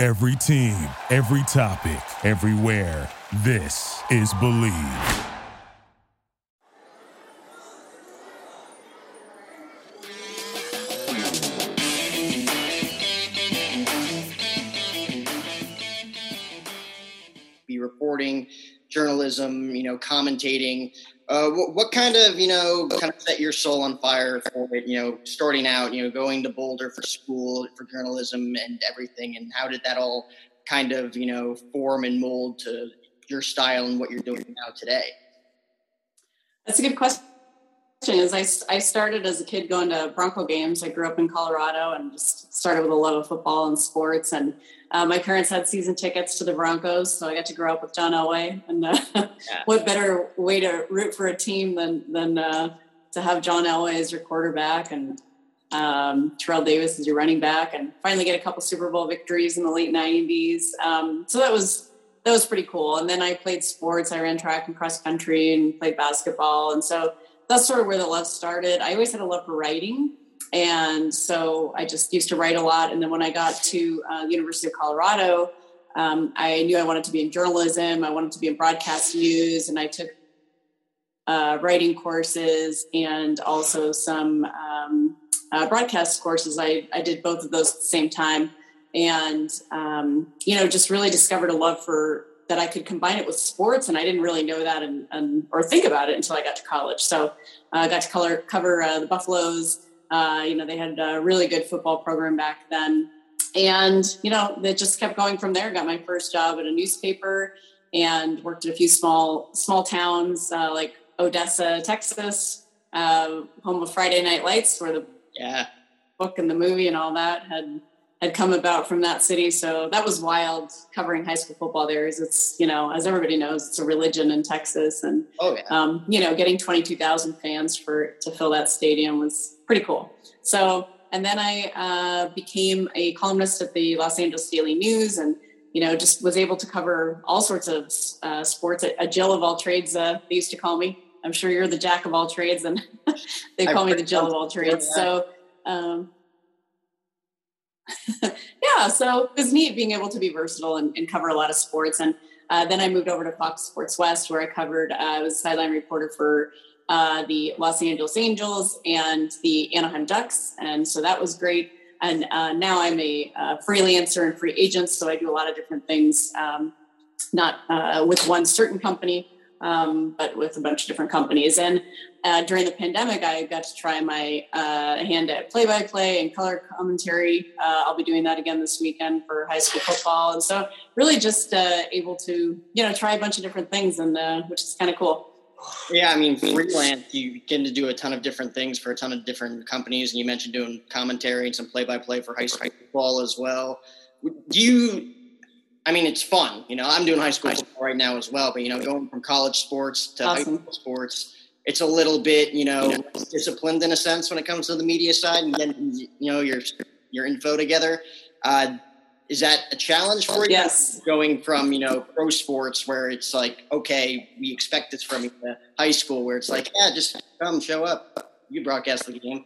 Every team, every topic, everywhere. This is Believe. Be reporting, journalism, you know, commentating. Uh, what, what kind of, you know, kind of set your soul on fire for it, you know, starting out, you know, going to Boulder for school, for journalism and everything? And how did that all kind of, you know, form and mold to your style and what you're doing now today? That's a good question. Is I, I started as a kid going to Bronco games. I grew up in Colorado and just started with a love of football and sports. And uh, my parents had season tickets to the Broncos, so I got to grow up with John Elway. And uh, yeah. what better way to root for a team than than uh, to have John Elway as your quarterback and um, Terrell Davis as your running back, and finally get a couple Super Bowl victories in the late '90s. Um, so that was that was pretty cool. And then I played sports. I ran track and cross country and played basketball, and so that's sort of where the love started. I always had a love for writing. And so I just used to write a lot. And then when I got to uh, University of Colorado, um, I knew I wanted to be in journalism. I wanted to be in broadcast news. And I took uh, writing courses and also some um, uh, broadcast courses. I, I did both of those at the same time. And, um, you know, just really discovered a love for that I could combine it with sports, and I didn't really know that and, and or think about it until I got to college. So uh, I got to color, cover uh, the Buffaloes. Uh, you know, they had a really good football program back then, and you know, it just kept going from there. Got my first job at a newspaper and worked at a few small small towns uh, like Odessa, Texas, uh, home of Friday Night Lights, where the yeah book and the movie and all that had had come about from that city. So that was wild covering high school football there is it's, you know, as everybody knows, it's a religion in Texas. And, oh, yeah. um, you know, getting 22,000 fans for, to fill that stadium was pretty cool. So, and then I uh, became a columnist at the Los Angeles Daily News and, you know, just was able to cover all sorts of uh, sports. A, a Jill of all trades, uh, they used to call me. I'm sure you're the jack of all trades, and they call me the Jill of all trades. So, um, yeah, so it was neat being able to be versatile and, and cover a lot of sports. And uh, then I moved over to Fox Sports West, where I covered, uh, I was a sideline reporter for uh, the Los Angeles Angels and the Anaheim Ducks. And so that was great. And uh, now I'm a uh, freelancer and free agent, so I do a lot of different things, um, not uh, with one certain company, um, but with a bunch of different companies. And uh, during the pandemic, I got to try my uh, hand at play by play and color commentary. Uh, I'll be doing that again this weekend for high school football. And so, really, just uh, able to, you know, try a bunch of different things, and uh, which is kind of cool. Yeah, I mean, freelance, you get to do a ton of different things for a ton of different companies. And you mentioned doing commentary and some play by play for high school football as well. Do you I mean, it's fun. You know, I'm doing high school football right now as well, but you know, going from college sports to awesome. high school sports, it's a little bit, you know, disciplined in a sense when it comes to the media side and then you know your your info together. Uh, is that a challenge for you? Yes. Going from you know pro sports where it's like, okay, we expect this from you, to high school where it's like, yeah, just come show up, you broadcast the game.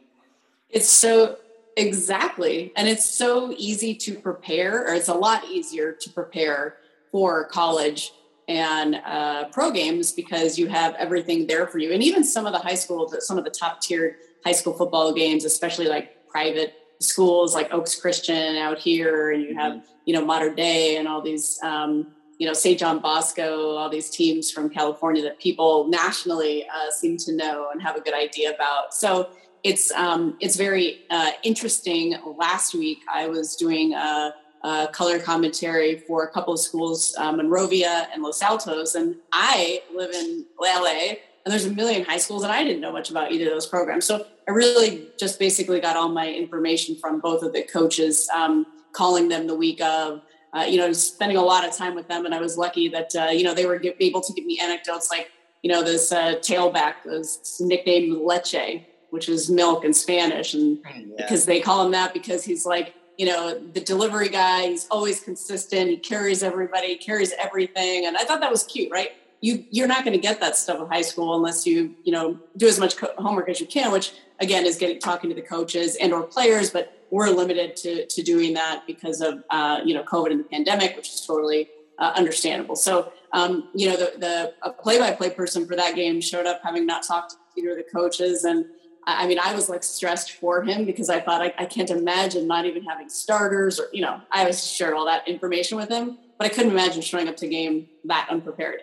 It's so Exactly. And it's so easy to prepare, or it's a lot easier to prepare for college and uh, pro games because you have everything there for you. And even some of the high school, some of the top tier high school football games, especially like private schools like Oaks Christian out here, and you have, mm-hmm. you know, Mater Dei and all these, um, you know, St. John Bosco, all these teams from California that people nationally uh, seem to know and have a good idea about. So it's um, it's very uh, interesting. Last week, I was doing a, a, color commentary for a couple of schools, uh, Monrovia and Los Altos, and I live in LA, and there's a million high schools, and I didn't know much about either of those programs. So I really just basically got all my information from both of the coaches. Um, calling them the week of. Uh, you know, spending a lot of time with them, and I was lucky that uh, you know they were able to give me anecdotes like you know this uh, tailback was nicknamed Leche, which is milk in Spanish, and yeah. because they call him that because he's like you know the delivery guy. He's always consistent. He carries everybody, carries everything, and I thought that was cute, right? You you're not going to get that stuff in high school unless you you know do as much homework as you can, which again is getting talking to the coaches and or players, but we're limited to to doing that because of uh, you know COVID and the pandemic, which is totally uh, understandable. So um, you know the the play by play person for that game showed up having not talked to either of the coaches and. I mean, I was like stressed for him because I thought I, I can't imagine not even having starters or, you know, I was shared all that information with him, but I couldn't imagine showing up to game that unprepared.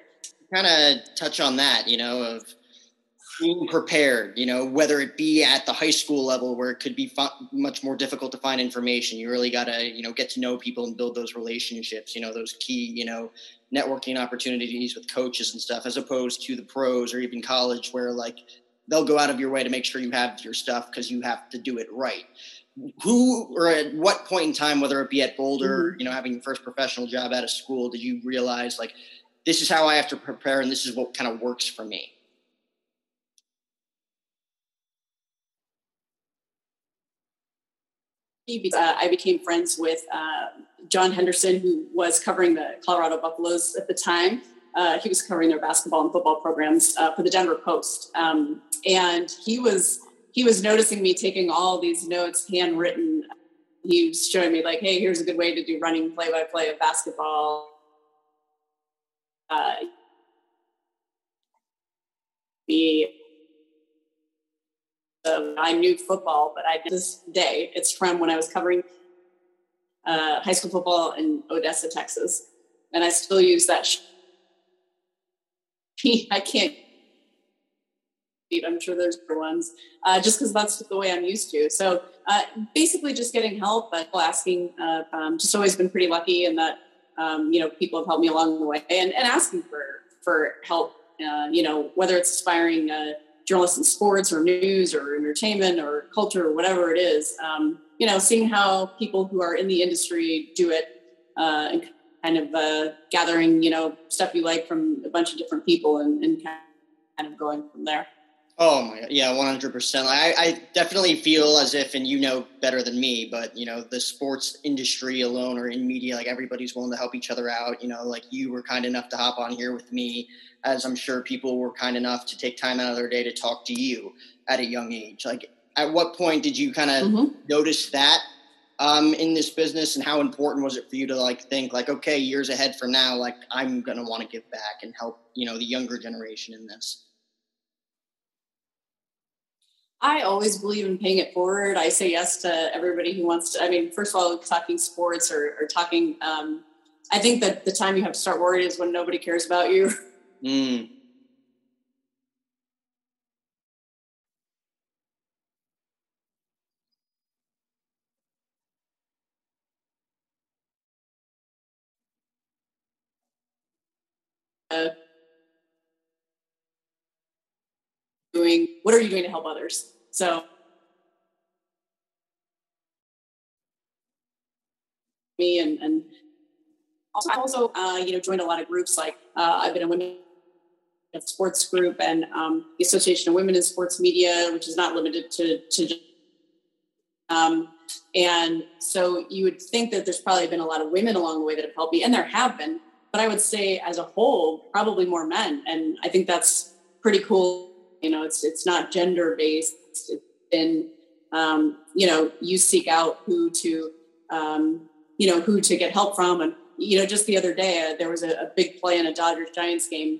Kind of touch on that, you know, of being prepared, you know, whether it be at the high school level where it could be much more difficult to find information. You really got to, you know, get to know people and build those relationships, you know, those key, you know, networking opportunities with coaches and stuff, as opposed to the pros or even college where like they'll go out of your way to make sure you have your stuff because you have to do it right. Who or at what point in time, whether it be at Boulder, mm-hmm. you know, having your first professional job out of school, did you realize like, this is how I have to prepare and this is what kind of works for me? uh, I became friends with uh, John Henderson, who was covering the Colorado Buffaloes at the time. Uh, he was covering their basketball and football programs uh, for the Denver Post, um, and he was he was noticing me taking all these notes handwritten. He was showing me like, "Hey, here's a good way to do running play by play of basketball." Uh, be um, I knew football, but I this day it's from when I was covering uh, high school football in Odessa, Texas, and I still use that. I can't. I'm sure there's other ones, uh, just because that's the way I'm used to. So uh, basically, just getting help, but asking. Uh, um, just always been pretty lucky in that um, you know people have helped me along the way, and, and asking for for help. Uh, you know whether it's aspiring uh, journalists in sports or news or entertainment or culture or whatever it is. Um, you know, seeing how people who are in the industry do it uh, and kind of uh, gathering, you know, stuff you like from a bunch of different people and, and kind of going from there. Oh my god, yeah, one hundred percent. I, I definitely feel as if, and you know better than me, but you know the sports industry alone or in media, like everybody's willing to help each other out. You know, like you were kind enough to hop on here with me, as I'm sure people were kind enough to take time out of their day to talk to you at a young age. Like, at what point did you kind of mm-hmm. notice that um, in this business, and how important was it for you to like think like, okay, years ahead from now, like I'm gonna want to give back and help, you know, the younger generation in this. I always believe in paying it forward. I say yes to everybody who wants to. I mean, first of all, talking sports or, or talking. Um, I think that the time you have to start worrying is when nobody cares about you. Mm. Doing what are you doing to help others? So me and, and also, uh, you know joined a lot of groups like uh, i've been a women sports group and um, the association of women in sports media which is not limited to, to um, and so you would think that there's probably been a lot of women along the way that have helped me and there have been but i would say as a whole probably more men. And i think that's pretty cool. You know, it's it's not gender based. It's been um, you know, you seek out who to um, you know who to get help from, and you know, just the other day uh, there was a, a, big play in a Dodgers Giants game,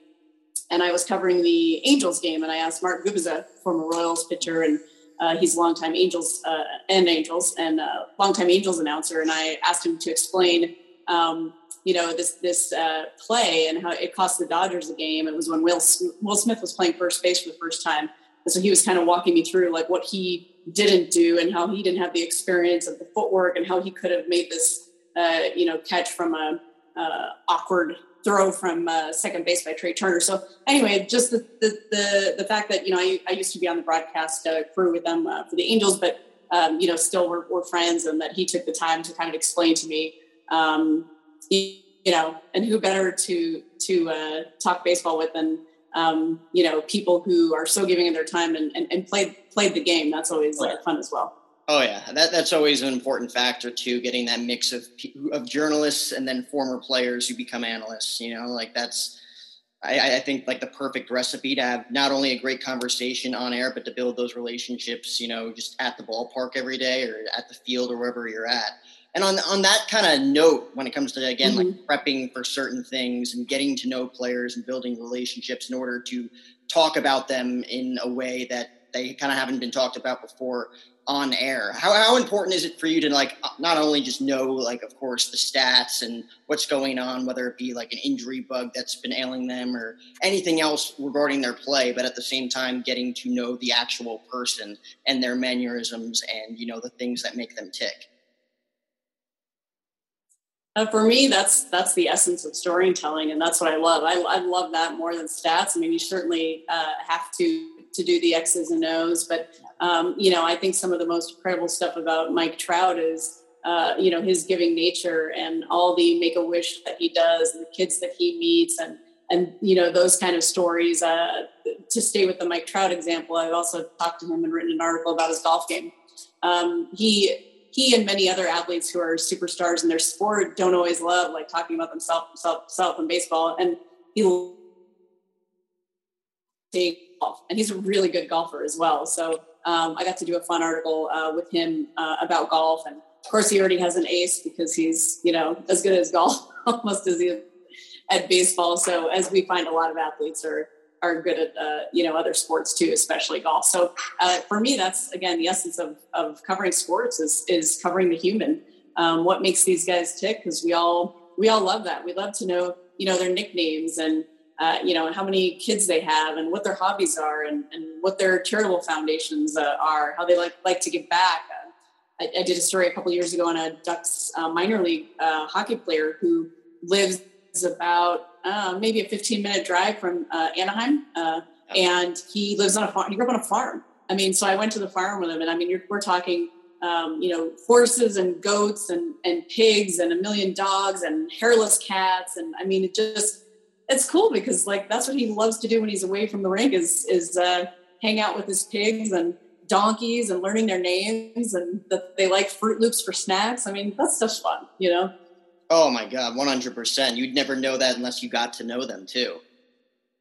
and I was covering the Angels game, and I asked Mark Gubicza, former Royals pitcher, and uh, he's a longtime Angels uh, and Angels and uh, longtime Angels announcer, and I asked him to explain um, you know this this uh, play and how it cost the Dodgers a game. It was when Will Will Smith was playing first base for the first time, and so he was kind of walking me through like what he didn't do and how he didn't have the experience of the footwork and how he could have made this uh, you know catch from a uh, awkward throw from uh, second base by Trea Turner. So anyway, just the the the, the fact that you know I, I used to be on the broadcast uh, crew with them uh, for the Angels, but um, you know, still we're, we're, friends and that he took the time to kind of explain to me, um, you, know, and who better to, to uh, talk baseball with than, um, you know, people who are so giving of their time and, and, and played, played the game. That's always like, fun as well. Oh yeah, that, that's always an important factor too. Getting that mix of of journalists and then former players who become analysts. You know, like that's I, I, think like the perfect recipe to have not only a great conversation on air, but to build those relationships. You know, just at the ballpark every day or at the field or wherever you're at. And on on that kind of note, when it comes to again mm-hmm. like prepping for certain things and getting to know players and building relationships in order to talk about them in a way that they kind of haven't been talked about before on air how, how important is it for you to like not only just know like of course the stats and what's going on whether it be like an injury bug that's been ailing them or anything else regarding their play but at the same time getting to know the actual person and their mannerisms and you know the things that make them tick uh, for me, that's that's the essence of storytelling, and that's what I love. I, I love that more than stats. I mean, you certainly uh, have to to do the X's and O's. But um, you know, I think some of the most incredible stuff about Mike Trout is uh, you know his giving nature and all the Make a Wish that he does, and the kids that he meets, and and you know those kind of stories. Uh, to stay with the Mike Trout example, I've also talked to him and written an article about his golf game. Um, he he and many other athletes who are superstars in their sport don't always love like talking about themselves self, self in baseball and he golf, and he's a really good golfer as well. So um, I got to do a fun article uh, with him uh, about golf, and of course he already has an ace because he's you know as good as golf almost as he is at baseball. So as we find a lot of athletes are are good at uh, you know other sports too, especially golf. So uh, for me, that's again the essence of of covering sports is is covering the human. Um, what makes these guys tick? Because we all we all love that. We love to know you know their nicknames and uh, you know how many kids they have and what their hobbies are and, and what their charitable foundations uh, are how they like like to give back I, I, did a story a couple years ago on a ducks uh, minor league uh, hockey player who lives about maybe a 15 minute drive from anaheim and he lives on a farm he grew up on a farm i mean so i went to the farm with him and i mean we're talking um, you know horses and goats and, and pigs and a million dogs and hairless cats and i mean it just it's cool because like that's what he loves to do when he's away from the rink is is uh, hang out with his pigs and donkeys and learning their names and that they like Froot Loops for snacks. I mean, that's just fun, you know. Oh my god, one hundred percent. You'd never know that unless you got to know them too.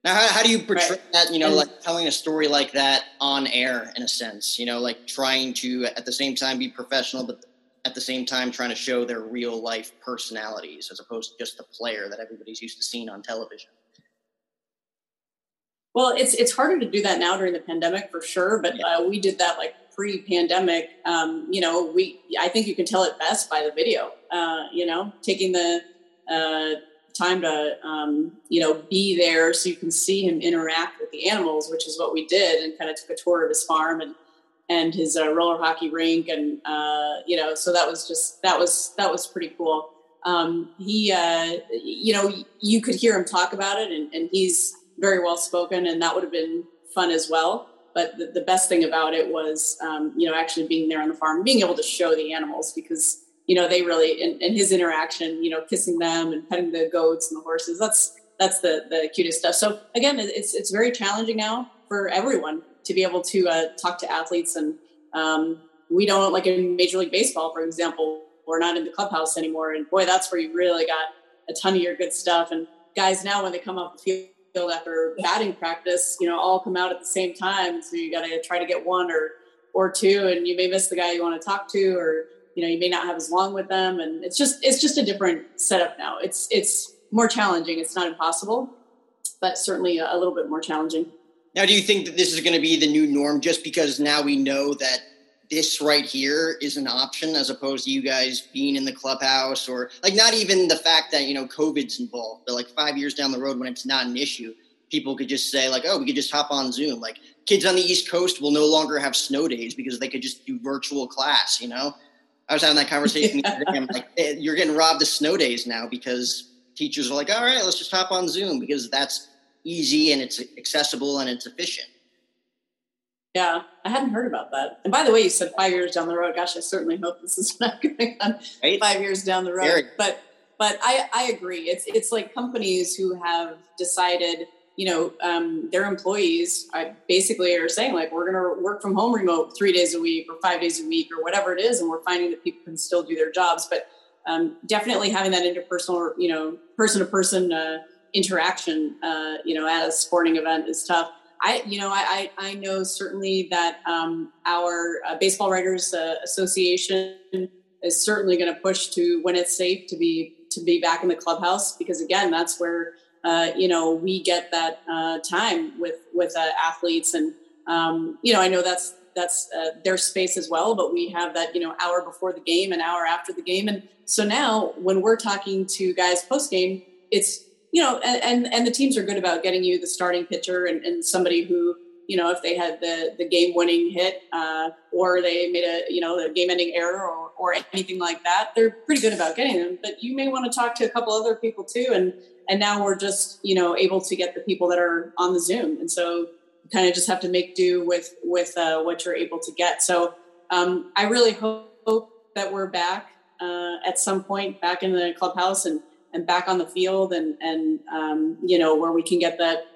Now, how, how do you portray right. that? You know, and, like telling a story like that on air, in a sense. You know, like trying to at the same time be professional, but at the same time trying to show their real life personalities as opposed to just the player that everybody's used to seeing on television. Well, it's it's harder to do that now during the pandemic for sure, but yeah. uh, we did that like pre-pandemic. Um, you know, we I think you can tell it best by the video. Uh, you know, taking the uh, time to um, you know be there so you can see him interact with the animals, which is what we did, and kind of took a tour of his farm and and his uh, roller hockey rink, and uh, you know, so that was just that was that was pretty cool. Um, he, uh, you know, you could hear him talk about it, and, and he's very well spoken, and that would have been fun as well. But the, the best thing about it was, um, you know, actually being there on the farm, being able to show the animals because you know they really and, and his interaction, you know, kissing them and petting the goats and the horses. That's that's the the cutest stuff. So again, it's it's very challenging now for everyone to be able to uh, talk to athletes. And um, we don't like in Major League Baseball, for example, we're not in the clubhouse anymore. And boy, that's where you really got a ton of your good stuff. And guys now, when they come off the field after batting practice, you know, all come out at the same time. So you got to try to get one or or two, and you may miss the guy you want to talk to, or you know, you may not have as long with them. And it's just it's just a different setup now. It's it's more challenging. It's not impossible, but certainly a, a little bit more challenging. Now, do you think that this is going to be the new norm just because now we know that this right here is an option as opposed to you guys being in the clubhouse or like not even the fact that, you know, COVID's involved, but like five years down the road when it's not an issue, people could just say like, oh, we could just hop on Zoom. Like kids on the East Coast will no longer have snow days because they could just do virtual class, you know? I was having that conversation. Yeah. I'm like, hey, you're getting robbed of snow days now because teachers are like, all right, let's just hop on Zoom because that's easy and it's accessible and it's efficient. Yeah, I hadn't heard about that. And by the way, you said five years down the road. Gosh, I certainly hope this is not going on right? five years down the road. Very. But but I, I agree. It's it's like companies who have decided, you know, um, their employees I basically are saying like we're going to work from home remote three days a week or five days a week or whatever it is, and we're finding that people can still do their jobs. But um, definitely having that interpersonal, you know, person to person interaction, uh, you know, at a sporting event is tough. I, you know, I, I know certainly that um, our uh, Baseball Writers uh, Association is certainly going to push to when it's safe to be to be back in the clubhouse because again, that's where uh, you know we get that uh, time with with uh, athletes and um, you know I know that's that's uh, their space as well, but we have that you know hour before the game, an hour after the game, and so now when we're talking to guys post game, it's you know, and, and, and the teams are good about getting you the starting pitcher and, and somebody who, you know, if they had the the game winning hit uh, or they made a you know a game ending error or, or anything like that, they're pretty good about getting them. But you may want to talk to a couple other people too, and and now we're just you know able to get the people that are on the Zoom, and so kind of just have to make do with with uh, what you're able to get. So um, I really hope, hope that we're back uh, at some point back in the clubhouse and and back on the field and and um, you know where we can get that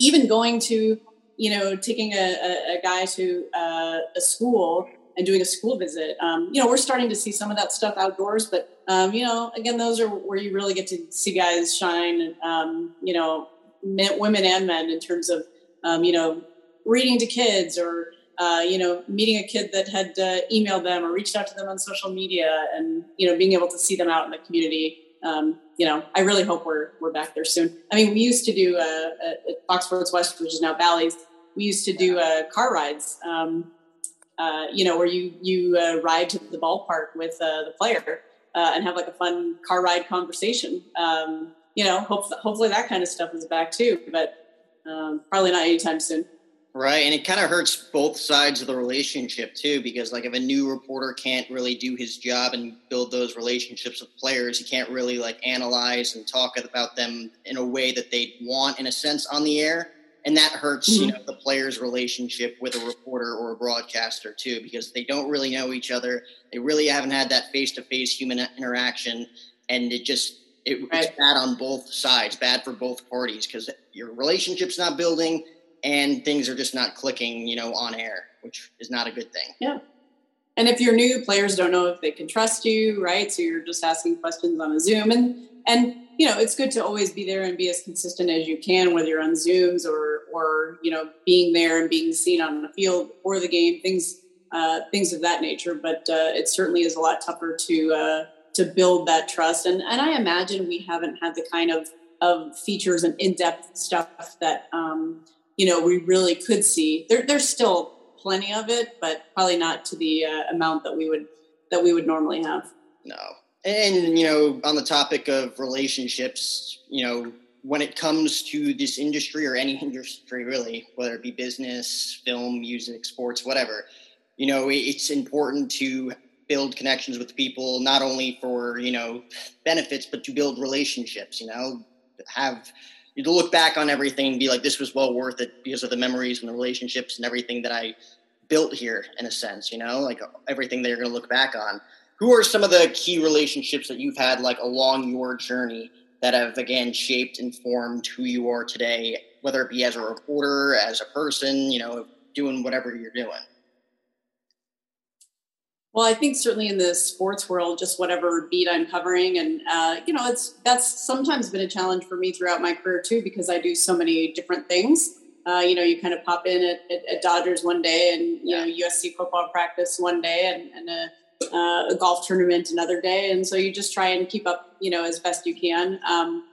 even going to you know taking a, a, a guy to uh, a school and doing a school visit um, you know we're starting to see some of that stuff outdoors but um, you know again those are where you really get to see guys shine um, you know men, women and men in terms of um, you know reading to kids or uh, you know, meeting a kid that had uh, emailed them or reached out to them on social media, and you know, being able to see them out in the community um, you know, I really hope we're we're back there soon. I mean, we used to do uh, at Fox Sports West, which is now Bally's. We used to do uh, car rides. Uh, you know, where you you uh, ride to the ballpark with uh, the player uh, and have like a fun car ride conversation. Um, you know, hope, hopefully that kind of stuff is back too, but um, probably not anytime soon. Right. And it kind of hurts both sides of the relationship too, because like if a new reporter can't really do his job and build those relationships with players, he can't really like analyze and talk about them in a way that they want in a sense on the air. And that hurts, mm-hmm. you know, the player's relationship with a reporter or a broadcaster too, because they don't really know each other. They really haven't had that face to face human interaction. And it just, it, right. it's bad on both sides, bad for both parties because your relationship's not building and things are just not clicking, you know, on air, which is not a good thing. Yeah. And if you're new, players don't know if they can trust you, right? So you're just asking questions on a Zoom and and you know, it's good to always be there and be as consistent as you can, whether you're on Zooms or or you know, being there and being seen on the field or the game, things uh, things of that nature. But uh, it certainly is a lot tougher to uh, to build that trust. And and I imagine we haven't had the kind of of features and in depth stuff that um, you know, we really could see. There, there's still plenty of it, but probably not to the uh, amount that we would that we would normally have. No, and you know, on the topic of relationships, you know, when it comes to this industry or any industry really, whether it be business, film, music, sports, whatever, you know, it's important to build connections with people not only for you know benefits but to build relationships you know have you to look back on everything and be like, this was well worth it because of the memories and the relationships and everything that I built here, in a sense, you know, like everything that you're going to look back on. Who are some of the key relationships that you've had like along your journey that have again shaped and formed who you are today, whether it be as a reporter, as a person, you know, doing whatever you're doing? Well, I think certainly in the sports world, just whatever beat I'm covering, and uh, you know, it's that's sometimes been a challenge for me throughout my career too, because I do so many different things. Uh, you know, you kind of pop in at, at, at, Dodgers one day, and you know, USC football practice one day, and, and a, uh, a, golf tournament another day, and so you just try and keep up, you know, as best you can. Um,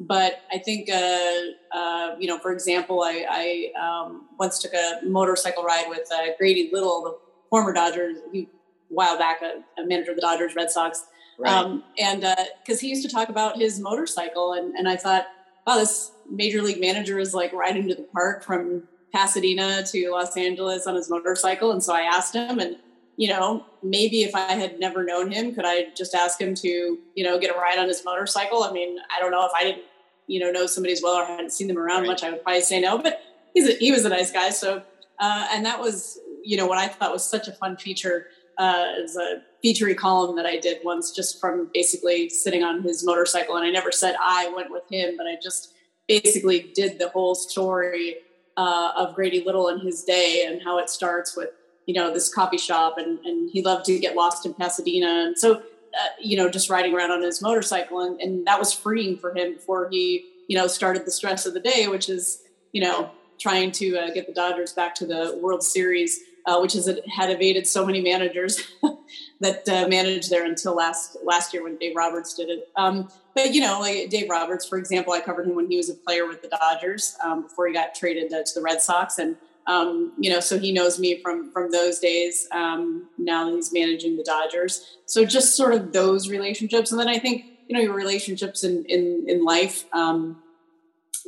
but I think, uh, uh, you know, for example, I, I um, once took a motorcycle ride with uh, Grady Little, the former Dodgers. He a while back, a, a manager of the Dodgers, Red Sox. Right. Um, and because uh, he used to talk about his motorcycle, and, and I thought, wow, this major league manager is like riding to the park from Pasadena to Los Angeles on his motorcycle. And so I asked him, and you know, maybe if I had never known him, could I just ask him to, you know, get a ride on his motorcycle? I mean, I don't know if I didn't, you know, know somebody as well or hadn't seen them around right. much, I would probably say no. But he's a, he was a nice guy, so uh, and that was you know what I thought was such a fun feature uh, as a featurey column that I did once, just from basically sitting on his motorcycle. And I never said I went with him, but I just basically did the whole story uh, of Grady Little and his day and how it starts with you know this coffee shop and, and he loved to get lost in Pasadena and so uh, you know just riding around on his motorcycle and, and that was freeing for him before he you know started the stress of the day which is you know trying to uh, get the Dodgers back to the World Series uh, which has had evaded so many managers that uh, managed there until last last year when Dave Roberts did it. Um, but you know, like Dave Roberts, for example, I covered him when he was a player with the Dodgers um, before he got traded to, to the Red Sox, and um, you know, so he knows me from from those days. Um, now that he's managing the Dodgers, so just sort of those relationships, and then I think you know your relationships in in in life um,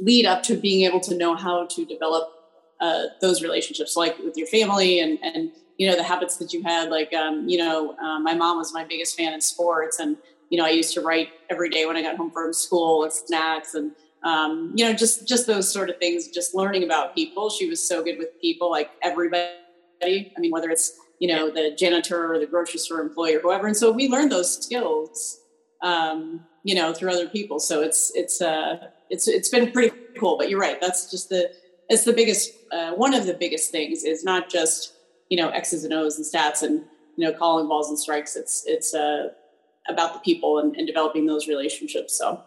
lead up to being able to know how to develop uh, those relationships, like with your family and and you know the habits that you had. Like um, you know, uh, my mom was my biggest fan in sports, and you know I used to write every day when I got home from school with snacks and um, you know just just those sort of things. Just learning about people. She was so good with people, like everybody. I mean, whether it's you know the janitor or the grocery store employee or whoever, and so we learned those skills. Um, you know, through other people. So it's it's uh, it's it's been pretty cool. But you're right. That's just the it's the biggest uh, one of the biggest things is not just you know x's and o's and stats and you know calling balls and strikes it's it's uh, about the people and, and developing those relationships so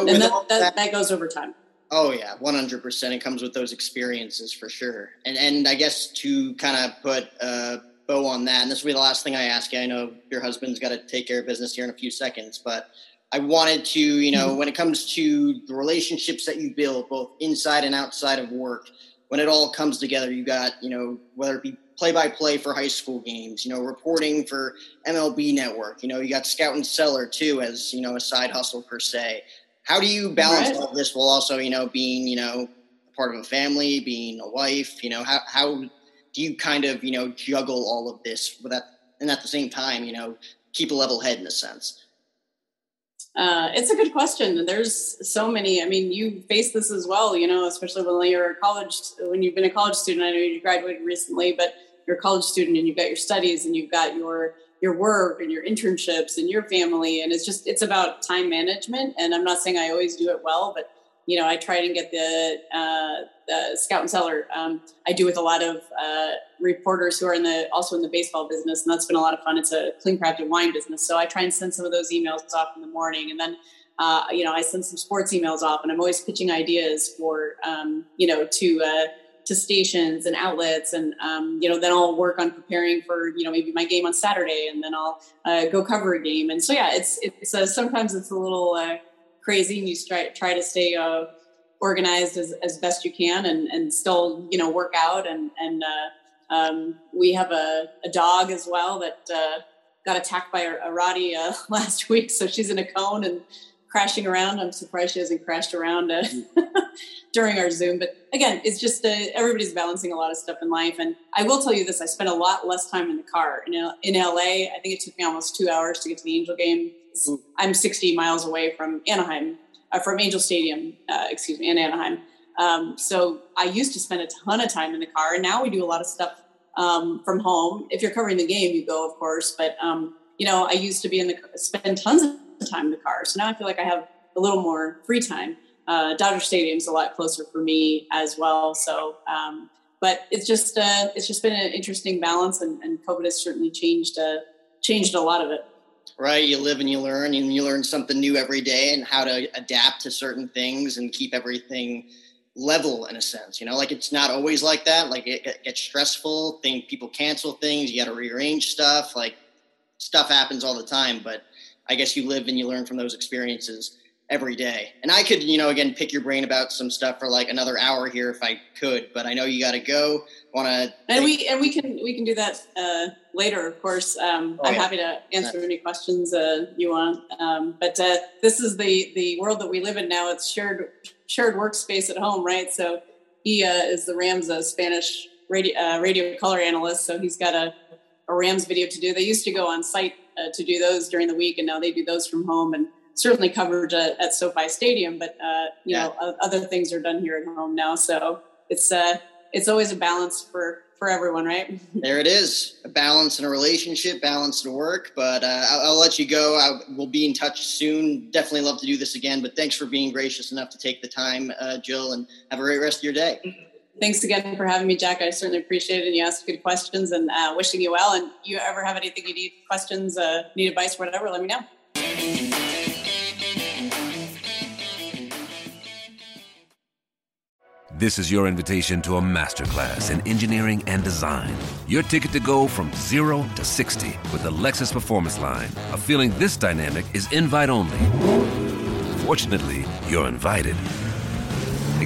and that, that, that, that goes over time Oh yeah, one hundred percent. It comes with those experiences for sure. And and I guess to kind of put a bow on that, and this will be the last thing I ask you. I know your husband's got to take care of business here in a few seconds, but I wanted to, you know, mm-hmm. when it comes to the relationships that you build, both inside and outside of work, when it all comes together, you got, you know, whether it be play by play for high school games, you know, reporting for MLB Network, you know, you got Scout and Cellar too as, you know, a side hustle per se. How do you balance right. all this while also, you know, being, you know, part of a family, being a wife, you know, how, how do you kind of, you know, juggle all of this with that and at the same time, you know, keep a level head in a sense? Uh, it's a good question. There's so many. I mean, you face this as well, you know, especially when you're a college, when you've been a college student. I know you graduated recently, but you're a college student and you've got your studies and you've got your your work and your internships and your family, and it's just it's about time management. And I'm not saying I always do it well, but you know, I try and get the, uh, the Scout and Cellar Um, I do with a lot of uh, reporters who are in the also in the baseball business, and that's been a lot of fun. It's a clean crafted wine business, so I try and send some of those emails off in the morning, and then uh, you know I send some sports emails off, and I'm always pitching ideas for um, you know to uh, to stations and outlets, and um, you know then I'll work on preparing for you know maybe my game on Saturday, and then I'll uh, go cover a game, and so yeah, it's it's uh, sometimes it's a little crazy and you try, try to stay uh, organized as, as best you can and, and still, you know, work out. And, and uh, um, we have a, a, dog as well that uh, got attacked by a, a Rottie uh, last week. So she's in a cone and crashing around. I'm surprised she hasn't crashed around uh, during our Zoom. But again, it's just uh, everybody's balancing a lot of stuff in life. And I will tell you this: I spent a lot less time in the car in, in LA. I think it took me almost two hours to get to the Angel game I'm 60 miles away from Anaheim, uh, from Angel Stadium, uh, excuse me, in Anaheim. Um, so I used to spend a ton of time in the car, and now we do a lot of stuff um, from home. If you're covering the game, you go, of course. But um, you know, I used to be in the spend tons of time in the car, so now I feel like I have a little more free time. Uh, Dodger Stadium's a lot closer for me as well. So, um, but it's just uh, it's just been an interesting balance, and, and COVID has certainly changed uh, changed a lot of it right? You live and you learn, and you learn something new every day, and how to adapt to certain things and keep everything level in a sense. You know, like it's not always like that. Like it, gets stressful. Thing people cancel things. You got to rearrange stuff. Like stuff happens all the time. But I guess you live and you learn from those experiences every day. And I could, you know, again, pick your brain about some stuff for like another hour here if I could, but I know you got to go. Want to? And we and we can we can do that uh, later, of course. Um, oh, I'm yeah. happy to answer any questions uh, you want. Um, but uh, this is the the world that we live in now. It's shared shared workspace at home, right? So he uh, is the Rams uh, Spanish radio uh, radio color analyst, so he's got a a Rams video to do. They used to go on site to do those during the week, and now they do those from home and certainly coverage at, at SoFi Stadium, but uh, you yeah. know, other things are done here at home now. So it's uh, it's always a balance for for everyone, right? there it is, a balance in a relationship, balance in work. But uh, I'll, I'll, let you go. I will be in touch soon. Definitely love to do this again. But thanks for being gracious enough to take the time, uh, Jill, and have a great rest of your day. Thanks again for having me, Jack. I certainly appreciate it. And you asked good questions, and uh, wishing you well. And you ever have anything you need, questions, uh, need advice, whatever, let me know. This is your invitation to a masterclass in engineering and design. Your ticket to go from zero to 60 with the Lexus Performance Line. A feeling this dynamic is invite only. Fortunately, you're invited.